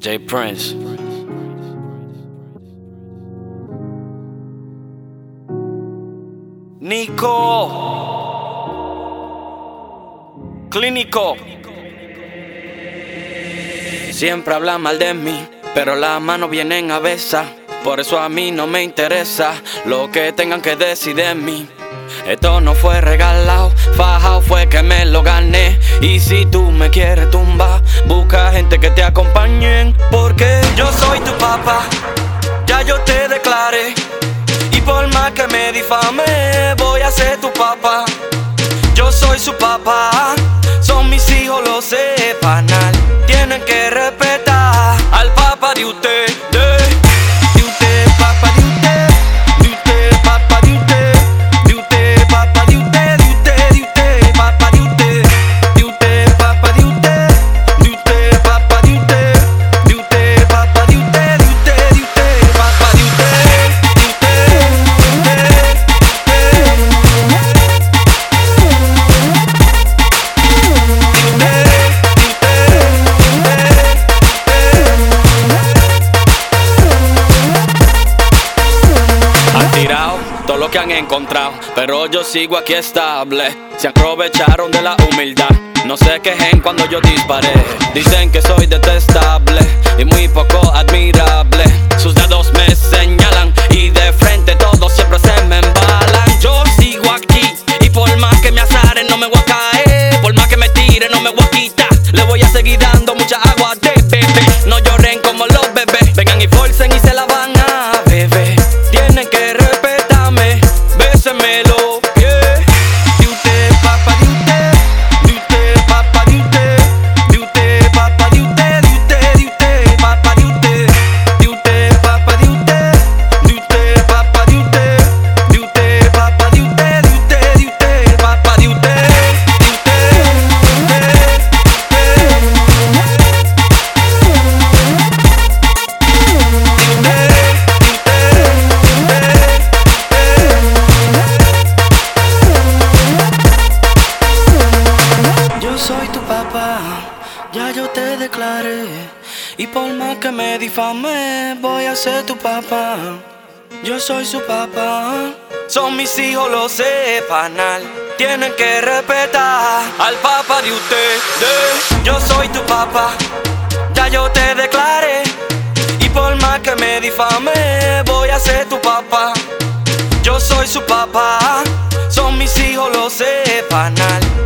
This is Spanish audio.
J Prince. Nico. Clínico. Siempre habla mal de mí, pero las manos vienen a besar. Por eso a mí no me interesa lo que tengan que decir de mí. Esto no fue regalado, fajao fue que me lo gané. Y si tú me quieres tumbar, busca gente que te acompañen. Porque yo soy tu papá, ya yo te declaré. Y por más que me difame, voy a ser tu papá. Yo soy su papá, son mis hijos, lo sepanal. Tienen que respetar al papá de ustedes. Todo lo que han encontrado, pero yo sigo aquí estable. Se aprovecharon de la humildad. No se quejen cuando yo disparé. Dicen que soy detestable y muy poco admirable. Sus dedos me señalan ya yo te declaré. Y por más que me difame, voy a ser tu papá. Yo soy su papá. Son mis hijos, lo sepanal. Tienen que respetar al papá de ustedes. Yo soy tu papá, ya yo te declaré. Y por más que me difame, voy a ser tu papá. Yo soy su papá, son mis hijos, lo sepanal.